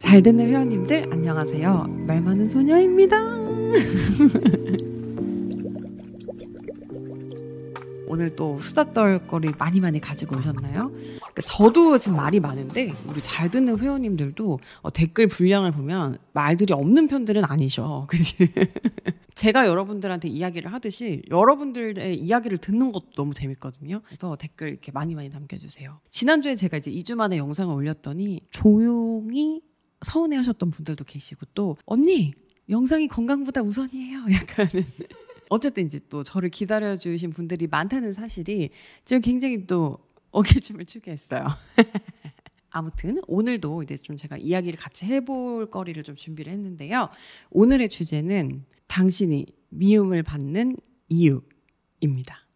잘 듣는 회원님들 안녕하세요. 말 많은 소녀입니다. 오늘 또 수다 떨 거리 많이 많이 가지고 오셨나요? 그러니까 저도 지금 말이 많은데 우리 잘 듣는 회원님들도 어, 댓글 분량을 보면 말들이 없는 편들은 아니셔. 그지? 제가 여러분들한테 이야기를 하듯이 여러분들의 이야기를 듣는 것도 너무 재밌거든요. 그래서 댓글 이렇게 많이 많이 남겨주세요. 지난주에 제가 이제 2주 만에 영상을 올렸더니 조용히 서운해 하셨던 분들도 계시고 또 언니 영상이 건강보다 우선이에요. 약간은 어쨌든 이제 또 저를 기다려 주신 분들이 많다는 사실이 지금 굉장히 또 어깨춤을 추게 했어요. 아무튼 오늘도 이제 좀 제가 이야기를 같이 해볼 거리를 좀 준비를 했는데요. 오늘의 주제는 당신이 미움을 받는 이유입니다.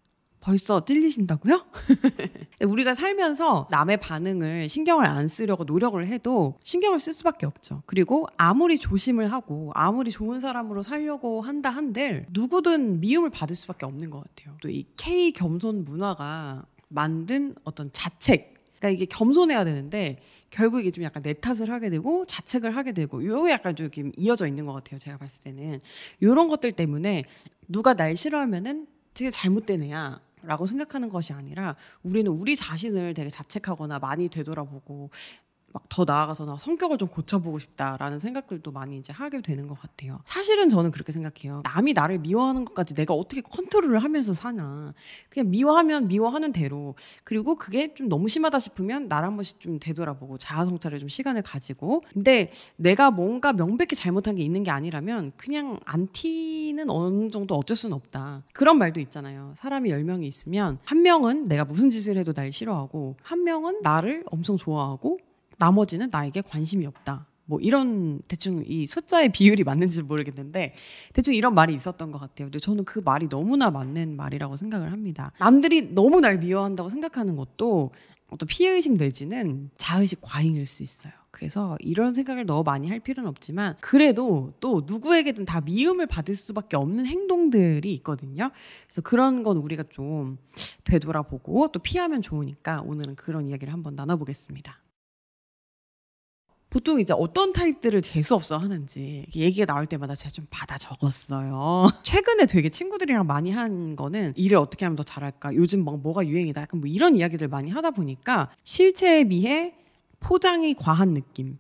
벌써 찔리신다고요? 우리가 살면서 남의 반응을 신경을 안 쓰려고 노력을 해도 신경을 쓸 수밖에 없죠. 그리고 아무리 조심을 하고 아무리 좋은 사람으로 살려고 한다 한들 누구든 미움을 받을 수밖에 없는 것 같아요. 또 이 K 겸손 문화가 만든 어떤 자책. 그러니까 이게 겸손해야 되는데 결국 이게 좀 약간 내 탓을 하게 되고 자책을 하게 되고 요게 약간 좀 이어져 있는 것 같아요. 제가 봤을 때는 요런 것들 때문에 누가 날 싫어하면은 되게 잘못된 애야. 라고 생각하는 것이 아니라 우리는 우리 자신을 되게 자책하거나 많이 되돌아보고 막 더 나아가서 나 성격을 좀 고쳐보고 싶다라는 생각들도 많이 이제 하게 되는 것 같아요. 사실은 저는 그렇게 생각해요. 남이 나를 미워하는 것까지 내가 어떻게 컨트롤을 하면서 사나. 그냥 미워하면 미워하는 대로. 그리고 그게 좀 너무 심하다 싶으면 나를 한 번씩 좀 되돌아보고 자아 성찰에 좀 시간을 가지고. 근데 내가 뭔가 명백히 잘못한 게 있는 게 아니라면 그냥 안 티는 어느 정도 어쩔 수는 없다. 그런 말도 있잖아요. 사람이 10명이 있으면 한 명은 내가 무슨 짓을 해도 날 싫어하고 한 명은 나를 엄청 좋아하고 나머지는 나에게 관심이 없다. 뭐 이런 대충 이 숫자의 비율이 맞는지 모르겠는데 대충 이런 말이 있었던 것 같아요. 근데 저는 그 말이 너무나 맞는 말이라고 생각을 합니다. 남들이 너무 날 미워한다고 생각하는 것도 어떤 피해의식 내지는 자의식 과잉일 수 있어요. 그래서 이런 생각을 너무 많이 할 필요는 없지만 그래도 또 누구에게든 다 미움을 받을 수밖에 없는 행동들이 있거든요. 그래서 그런 건 우리가 좀 되돌아보고 또 피하면 좋으니까 오늘은 그런 이야기를 한번 나눠보겠습니다. 보통 이제 어떤 타입들을 재수없어 하는지 얘기가 나올 때마다 제가 좀 받아 적었어요. 최근에 되게 친구들이랑 많이 한 거는 일을 어떻게 하면 더 잘할까? 요즘 뭐, 뭐가 유행이다? 약간 뭐 이런 이야기들 많이 하다 보니까 실체에 비해 포장이 과한 느낌,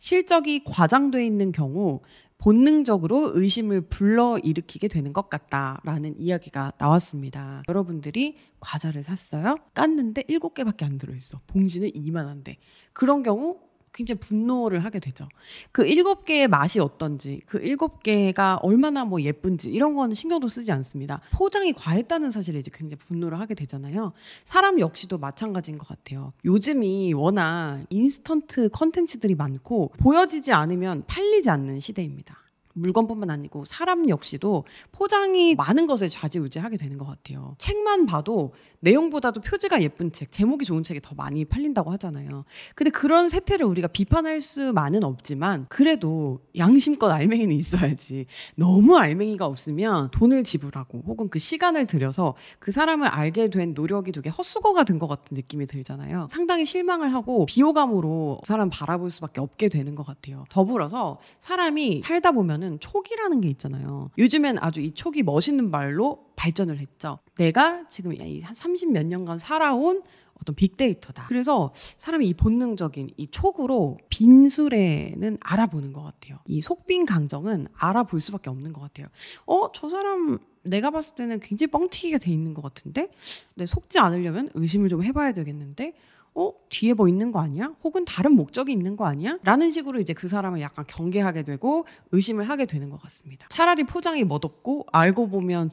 실적이 과장돼 있는 경우 본능적으로 의심을 불러일으키게 되는 것 같다라는 이야기가 나왔습니다. 여러분들이 과자를 샀어요? 깠는데 7개밖에 안 들어있어. 봉지는 이만한데. 그런 경우 굉장히 분노를 하게 되죠. 그 일곱 개의 맛이 어떤지, 그 일곱 개가 얼마나 뭐 예쁜지 이런 거는 신경도 쓰지 않습니다. 포장이 과했다는 사실에 이제 굉장히 분노를 하게 되잖아요. 사람 역시도 마찬가지인 것 같아요. 요즘이 워낙 인스턴트 컨텐츠들이 많고 보여지지 않으면 팔리지 않는 시대입니다. 물건뿐만 아니고 사람 역시도 포장이 많은 것을 좌지우지하게 되는 것 같아요. 책만 봐도 내용보다도 표지가 예쁜 책, 제목이 좋은 책이 더 많이 팔린다고 하잖아요. 근데 그런 세태를 우리가 비판할 수만은 없지만 그래도 양심껏 알맹이는 있어야지. 너무 알맹이가 없으면 돈을 지불하고 혹은 그 시간을 들여서 그 사람을 알게 된 노력이 되게 헛수고가 된 것 같은 느낌이 들잖아요. 상당히 실망을 하고 비호감으로 그 사람 바라볼 수밖에 없게 되는 것 같아요. 더불어서 사람이 살다 보면은 촉이라는 게 있잖아요. 요즘엔 아주 이 촉이 멋있는 말로 발전을 했죠. 내가 지금 한 30 몇 년간 살아온 어떤 빅데이터다. 그래서 사람이 이 본능적인 이 촉으로 빈술에는 알아보는 것 같아요. 이 속빈 강정은 알아볼 수밖에 없는 것 같아요. 어, 저 사람 내가 봤을 때는 굉장히 뻥튀기가 돼 있는 것 같은데? 근데 속지 않으려면 의심을 좀 해봐야 되겠는데? 어? 뒤에 뭐 있는 거 아니야? 혹은 다른 목적이 있는 거 아니야? 라는 식으로 이제 그 사람을 약간 경계하게 되고 의심을 하게 되는 것 같습니다. 차라리 포장이 멋없고 알고 보면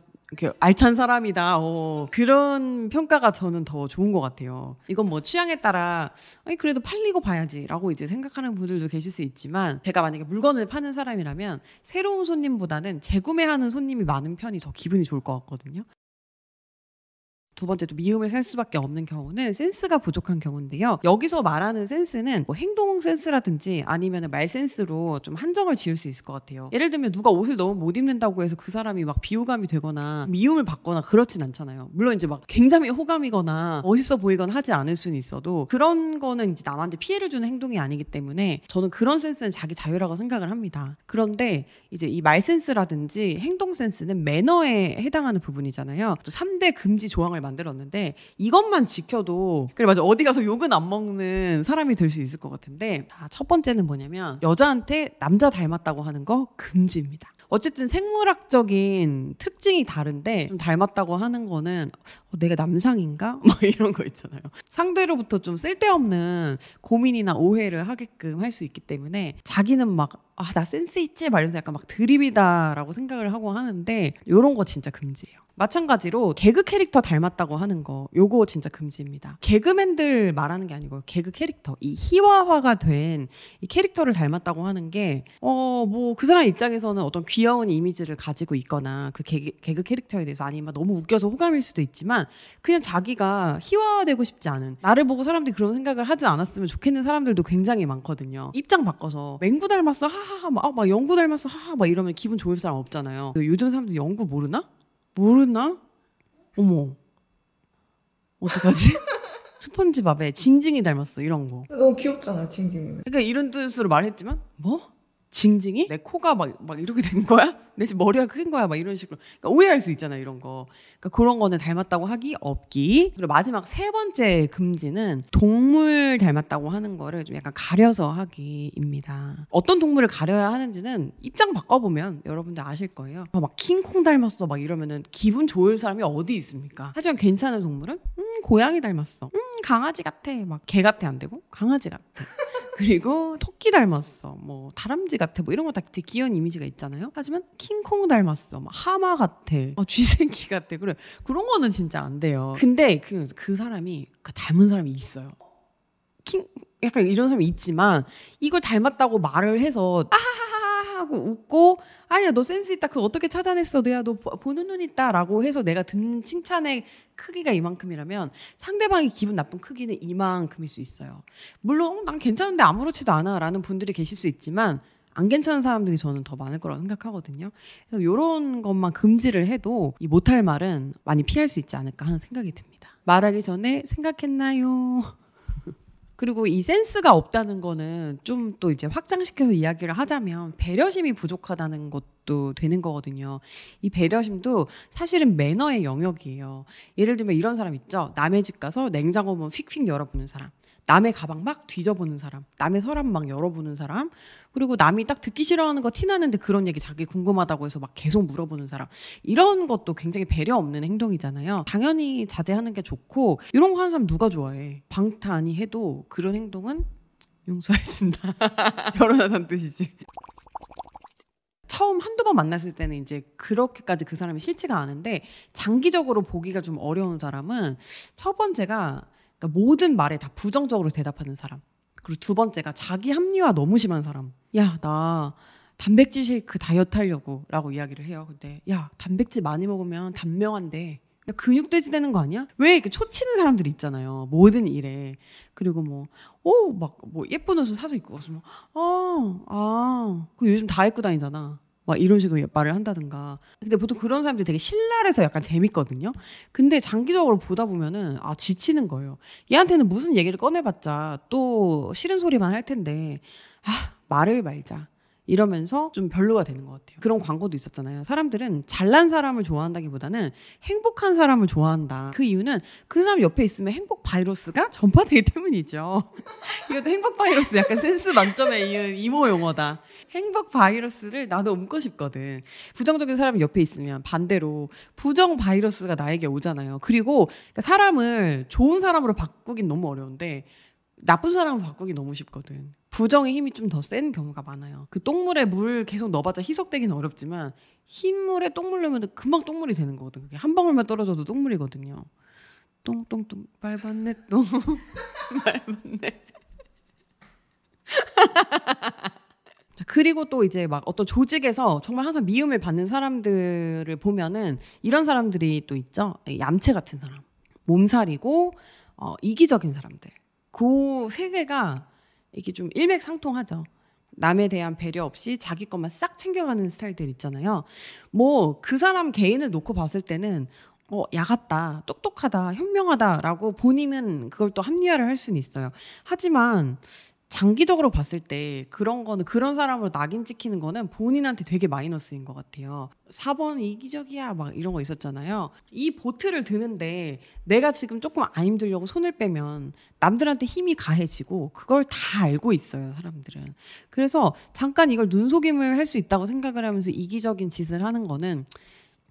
알찬 사람이다. 어, 그런 평가가 저는 더 좋은 것 같아요. 이건 뭐 취향에 따라 아니 그래도 팔리고 봐야지라고 이제 생각하는 분들도 계실 수 있지만 제가 만약에 물건을 파는 사람이라면 새로운 손님보다는 재구매하는 손님이 많은 편이 더 기분이 좋을 것 같거든요. 두 번째도 미움을 살 수밖에 없는 경우는 센스가 부족한 경우인데요. 여기서 말하는 센스는 뭐 행동 센스라든지 아니면 말 센스로 좀 한정을 지을 수 있을 것 같아요. 예를 들면 누가 옷을 너무 못 입는다고 해서 그 사람이 막 비호감이 되거나 미움을 받거나 그렇진 않잖아요. 물론 이제 막 굉장히 호감이거나 멋있어 보이거나 하지 않을 수는 있어도 그런 거는 이제 남한테 피해를 주는 행동이 아니기 때문에 저는 그런 센스는 자기 자유라고 생각을 합니다. 그런데 이제 이 말 센스라든지 행동 센스는 매너에 해당하는 부분이잖아요. 또 3대 금지 조항을 만 들었는데 이것만 지켜도 그래 맞아 어디 가서 욕은 안 먹는 사람이 될 수 있을 것 같은데 자, 첫 번째는 뭐냐면 여자한테 남자 닮았다고 하는 거 금지입니다. 어쨌든 생물학적인 특징이 다른데 좀 닮았다고 하는 거는 어, 내가 남상인가? 뭐 이런 거 있잖아요. 상대로부터 좀 쓸데없는 고민이나 오해를 하게끔 할 수 있기 때문에 자기는 막 아, 나 센스 있지? 말면서 약간 막 드립이다라고 생각을 하고 하는데 요런 거 진짜 금지예요. 마찬가지로 개그 캐릭터 닮았다고 하는 거 요거 진짜 금지입니다. 개그맨들 말하는 게 아니고 개그 캐릭터 이 희화화가 된 이 캐릭터를 닮았다고 하는 게 어 뭐 그 사람 입장에서는 어떤 귀여운 이미지를 가지고 있거나 그 개그, 개그 캐릭터에 대해서 아니면 너무 웃겨서 호감일 수도 있지만 그냥 자기가 희화화되고 싶지 않은 나를 보고 사람들이 그런 생각을 하지 않았으면 좋겠는 사람들도 굉장히 많거든요. 입장 바꿔서 맹구 닮았어 하하하 막, 아, 막 영구 닮았어 하하 막 이러면 기분 좋을 사람 없잖아요. 요즘 사람들 영구 모르나? 모르나? 어머. 어떡하지? 스펀지밥에 징징이 닮았어 이런 거. 너무 귀엽잖아, 징징이는. 그러니까 이런 뜻으로 말했지만 뭐? 징징이? 내 코가 막, 막 이렇게 된 거야? 내 지금 머리가 큰 거야? 막 이런 식으로. 그러니까 오해할 수 있잖아, 이런 거. 그러니까 그런 거는 닮았다고 하기 없기. 그리고 마지막 세 번째 금지는 동물 닮았다고 하는 거를 좀 약간 가려서 하기입니다. 어떤 동물을 가려야 하는지는 입장 바꿔보면 여러분들 아실 거예요. 아, 막 킹콩 닮았어. 막 이러면은 기분 좋을 사람이 어디 있습니까? 하지만 괜찮은 동물은? 음, 고양이 닮았어. 음, 강아지 같아. 막 개 같아 안 되고? 강아지 같아. 그리고 토끼 닮았어. 뭐 다람쥐 같아. 뭐 이런 거 다 되게 귀여운 이미지가 있잖아요. 하지만 킹콩 닮았어. 막 하마 같아. 어, 쥐새끼 같아. 그래. 그런 거는 진짜 안 돼요. 근데 그, 그 사람이 그 닮은 사람이 있어요. 킹 약간 이런 사람이 있지만 이걸 닮았다고 말을 해서 아하하하 하고 웃고 아야 너 센스 있다 그거 어떻게 찾아냈어 너야 너 보는 눈 있다라고 해서 내가 듣는 칭찬의 크기가 이만큼이라면 상대방이 기분 나쁜 크기는 이만큼일 수 있어요 물론 어, 난 괜찮은데 아무렇지도 않아라는 분들이 계실 수 있지만 안 괜찮은 사람들이 저는 더 많을 거라고 생각하거든요. 그래서 이런 것만 금지를 해도 이 못할 말은 많이 피할 수 있지 않을까 하는 생각이 듭니다. 말하기 전에 생각했나요? 그리고 이 센스가 없다는 거는 좀 또 이제 확장시켜서 이야기를 하자면 배려심이 부족하다는 것도 되는 거거든요. 이 배려심도 사실은 매너의 영역이에요. 예를 들면 이런 사람 있죠. 남의 집 가서 냉장고 문 휙휙 열어보는 사람. 남의 가방 막 뒤져보는 사람, 남의 서랍 막 열어보는 사람, 그리고 남이 딱 듣기 싫어하는 거 티나는데 그런 얘기 자기 궁금하다고 해서 막 계속 물어보는 사람. 이런 것도 굉장히 배려 없는 행동이잖아요. 당연히 자제하는 게 좋고, 이런 거 하는 사람 누가 좋아해? 방탄이 해도 그런 행동은 용서해준다. 결혼하다는 뜻이지. 처음 한두 번 만났을 때는 이제 그렇게까지 그 사람이 싫지가 않은데 장기적으로 보기가 좀 어려운 사람은 첫 번째가 그러니까 모든 말에 다 부정적으로 대답하는 사람. 그리고 두 번째가 자기 합리화 너무 심한 사람. 야, 나 단백질 쉐이크 다이어트 하려고 라고 이야기를 해요. 근데 야, 단백질 많이 먹으면 단명한데 근육 돼지 되는 거 아니야? 왜 이렇게 초치는 사람들이 있잖아요. 모든 일에. 그리고 뭐, 오, 막, 뭐, 예쁜 옷을 사서 입고 가서 뭐, 아, 아, 그 요즘 다 입고 다니잖아. 막 이런 식으로 말을 한다든가. 근데 보통 그런 사람들이 되게 신랄해서 약간 재밌거든요. 근데 장기적으로 보다 보면은 아 지치는 거예요. 얘한테는 무슨 얘기를 꺼내봤자 또 싫은 소리만 할 텐데 아 말을 말자. 이러면서 좀 별로가 되는 것 같아요. 그런 광고도 있었잖아요. 사람들은 잘난 사람을 좋아한다기보다는 행복한 사람을 좋아한다. 그 이유는 그 사람 옆에 있으면 행복 바이러스가 전파되기 때문이죠. 이것도 행복 바이러스 약간 센스 만점에 이은 이모 용어다. 행복 바이러스를 나도 옮고 싶거든. 부정적인 사람이 옆에 있으면 반대로 부정 바이러스가 나에게 오잖아요. 그리고 그러니까 사람을 좋은 사람으로 바꾸긴 너무 어려운데 나쁜 사람을 바꾸기 너무 쉽거든. 부정의 힘이 좀 더 센 경우가 많아요. 그 똥물에 물 계속 넣어봤자 희석되기는 어렵지만 흰 물에 똥물 넣으면 금방 똥물이 되는 거거든. 그게 한 방울만 떨어져도 똥물이거든요. 똥똥똥 밟았네 똥 밟았네. 자, 그리고 또 이제 막 어떤 조직에서 정말 항상 미움을 받는 사람들을 보면은 이런 사람들이 또 있죠. 얌체 같은 사람. 몸살이고 어, 이기적인 사람들. 그 세 개가 이게 좀 일맥상통하죠. 남에 대한 배려 없이 자기 것만 싹 챙겨가는 스타일들 있잖아요. 뭐 그 사람 개인을 놓고 봤을 때는 어, 야같다, 똑똑하다, 현명하다라고 본인은 그걸 또 합리화를 할 수는 있어요. 하지만 장기적으로 봤을 때 그런 거는 그런 사람으로 낙인 찍히는 거는 본인한테 되게 마이너스인 것 같아요. 4번 이기적이야 막 이런 거 있었잖아요. 이 보트를 드는데 내가 지금 조금 안 힘들려고 손을 빼면 남들한테 힘이 가해지고 그걸 다 알고 있어요 사람들은. 그래서 잠깐 이걸 눈속임을 할 수 있다고 생각을 하면서 이기적인 짓을 하는 거는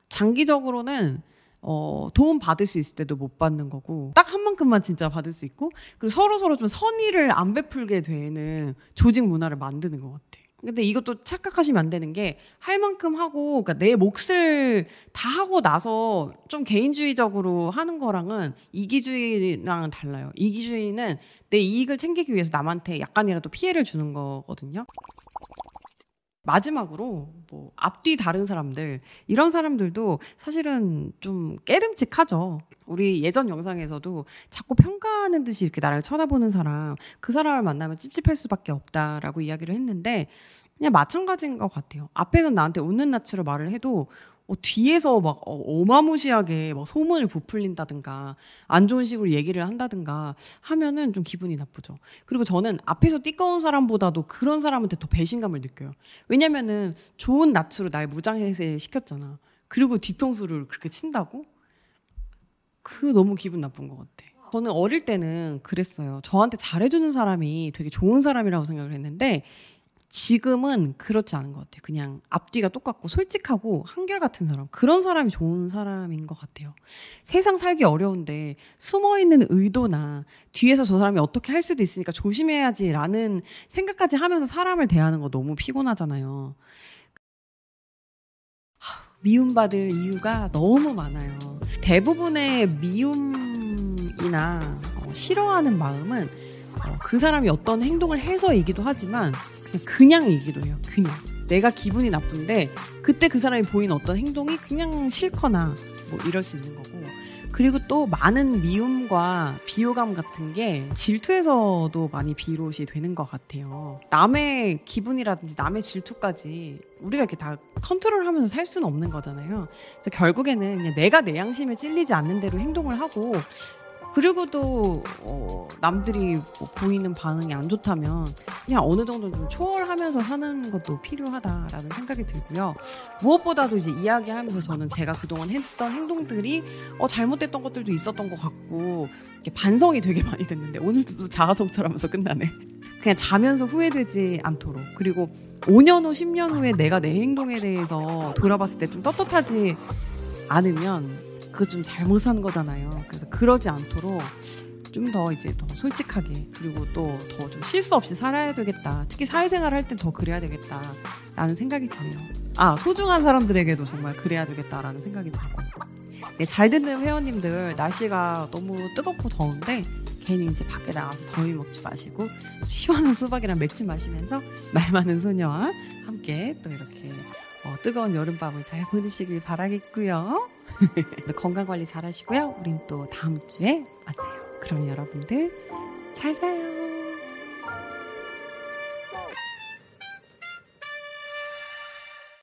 장기적으로는 어, 도움 받을 수 있을 때도 못 받는 거고 딱 한 만큼만 진짜 받을 수 있고 그리고 서로 서로 좀 선의를 안 베풀게 되는 조직 문화를 만드는 것 같아. 근데 이것도 착각하시면 안 되는 게 할 만큼 하고 그러니까 내 몫을 다 하고 나서 좀 개인주의적으로 하는 거랑은 이기주의랑은 달라요. 이기주의는 내 이익을 챙기기 위해서 남한테 약간이라도 피해를 주는 거거든요. 마지막으로 뭐 앞뒤 다른 사람들 이런 사람들도 사실은 좀 깨름직하죠. 우리 예전 영상에서도 자꾸 평가하는 듯이 이렇게 나를 쳐다보는 사람 그 사람을 만나면 찝찝할 수밖에 없다라고 이야기를 했는데 그냥 마찬가지인 것 같아요. 앞에서 나한테 웃는 낯으로 말을 해도 어, 뒤에서 막 어, 마무시하게 막 소문을 부풀린다든가 안 좋은 식으로 얘기를 한다든가 하면은 좀 기분이 나쁘죠. 그리고 저는 앞에서 띠꺼운 사람보다도 그런 사람한테 더 배신감을 느껴요. 왜냐면은 좋은 낯으로 날 무장해제 시켰잖아. 그리고 뒤통수를 그렇게 친다고? 그 너무 기분 나쁜 것 같아. 저는 어릴 때는 그랬어요. 저한테 잘해주는 사람이 되게 좋은 사람이라고 생각을 했는데 지금은 그렇지 않은 것 같아요. 그냥 앞뒤가 똑같고 솔직하고 한결같은 사람. 그런 사람이 좋은 사람인 것 같아요. 세상 살기 어려운데 숨어 있는 의도나 뒤에서 저 사람이 어떻게 할 수도 있으니까 조심해야지라는 생각까지 하면서 사람을 대하는 거 너무 피곤하잖아요. 미움받을 이유가 너무 많아요. 대부분의 미움이나 어, 싫어하는 마음은 어, 그 사람이 어떤 행동을 해서이기도 하지만 그냥 얘기도 해요. 그냥. 내가 기분이 나쁜데 그때 그 사람이 보인 어떤 행동이 그냥 싫거나 뭐 이럴 수 있는 거고. 그리고 또 많은 미움과 비호감 같은 게 질투에서도 많이 비롯이 되는 것 같아요. 남의 기분이라든지 남의 질투까지 우리가 이렇게 다 컨트롤하면서 살 수는 없는 거잖아요. 그래서 결국에는 그냥 내가 내 양심에 찔리지 않는 대로 행동을 하고 그리고도 어, 남들이 뭐 보이는 반응이 안 좋다면 그냥 어느 정도 좀 초월하면서 사는 것도 필요하다라는 생각이 들고요. 무엇보다도 이제 이야기하면서 저는 제가 그동안 했던 행동들이 어, 잘못됐던 것들도 있었던 것 같고 반성이 되게 많이 됐는데 오늘도 또 자아성찰하면서 끝나네. 그냥 자면서 후회되지 않도록 그리고 5년 후, 10년 후에 내가 내 행동에 대해서 돌아봤을 때 좀 떳떳하지 않으면 그거 좀 잘못 산 거잖아요. 그래서 그러지 않도록 좀 더 이제 더 솔직하게 그리고 또 더 좀 실수 없이 살아야 되겠다. 특히 사회생활 할 땐 더 그래야 되겠다라는 생각이 드네요. 아 소중한 사람들에게도 정말 그래야 되겠다라는 생각이 들고. 네, 잘 듣는 회원님들 날씨가 너무 뜨겁고 더운데 괜히 이제 밖에 나가서 더위 먹지 마시고 시원한 수박이랑 맥주 마시면서 말 많은 소녀와 함께 또 이렇게 어, 뜨거운 여름밤을 잘 보내시길 바라겠고요. 건강 관리 잘 하시고요. 우린 또 다음 주에 만나요. 그럼 여러분들 잘 자요.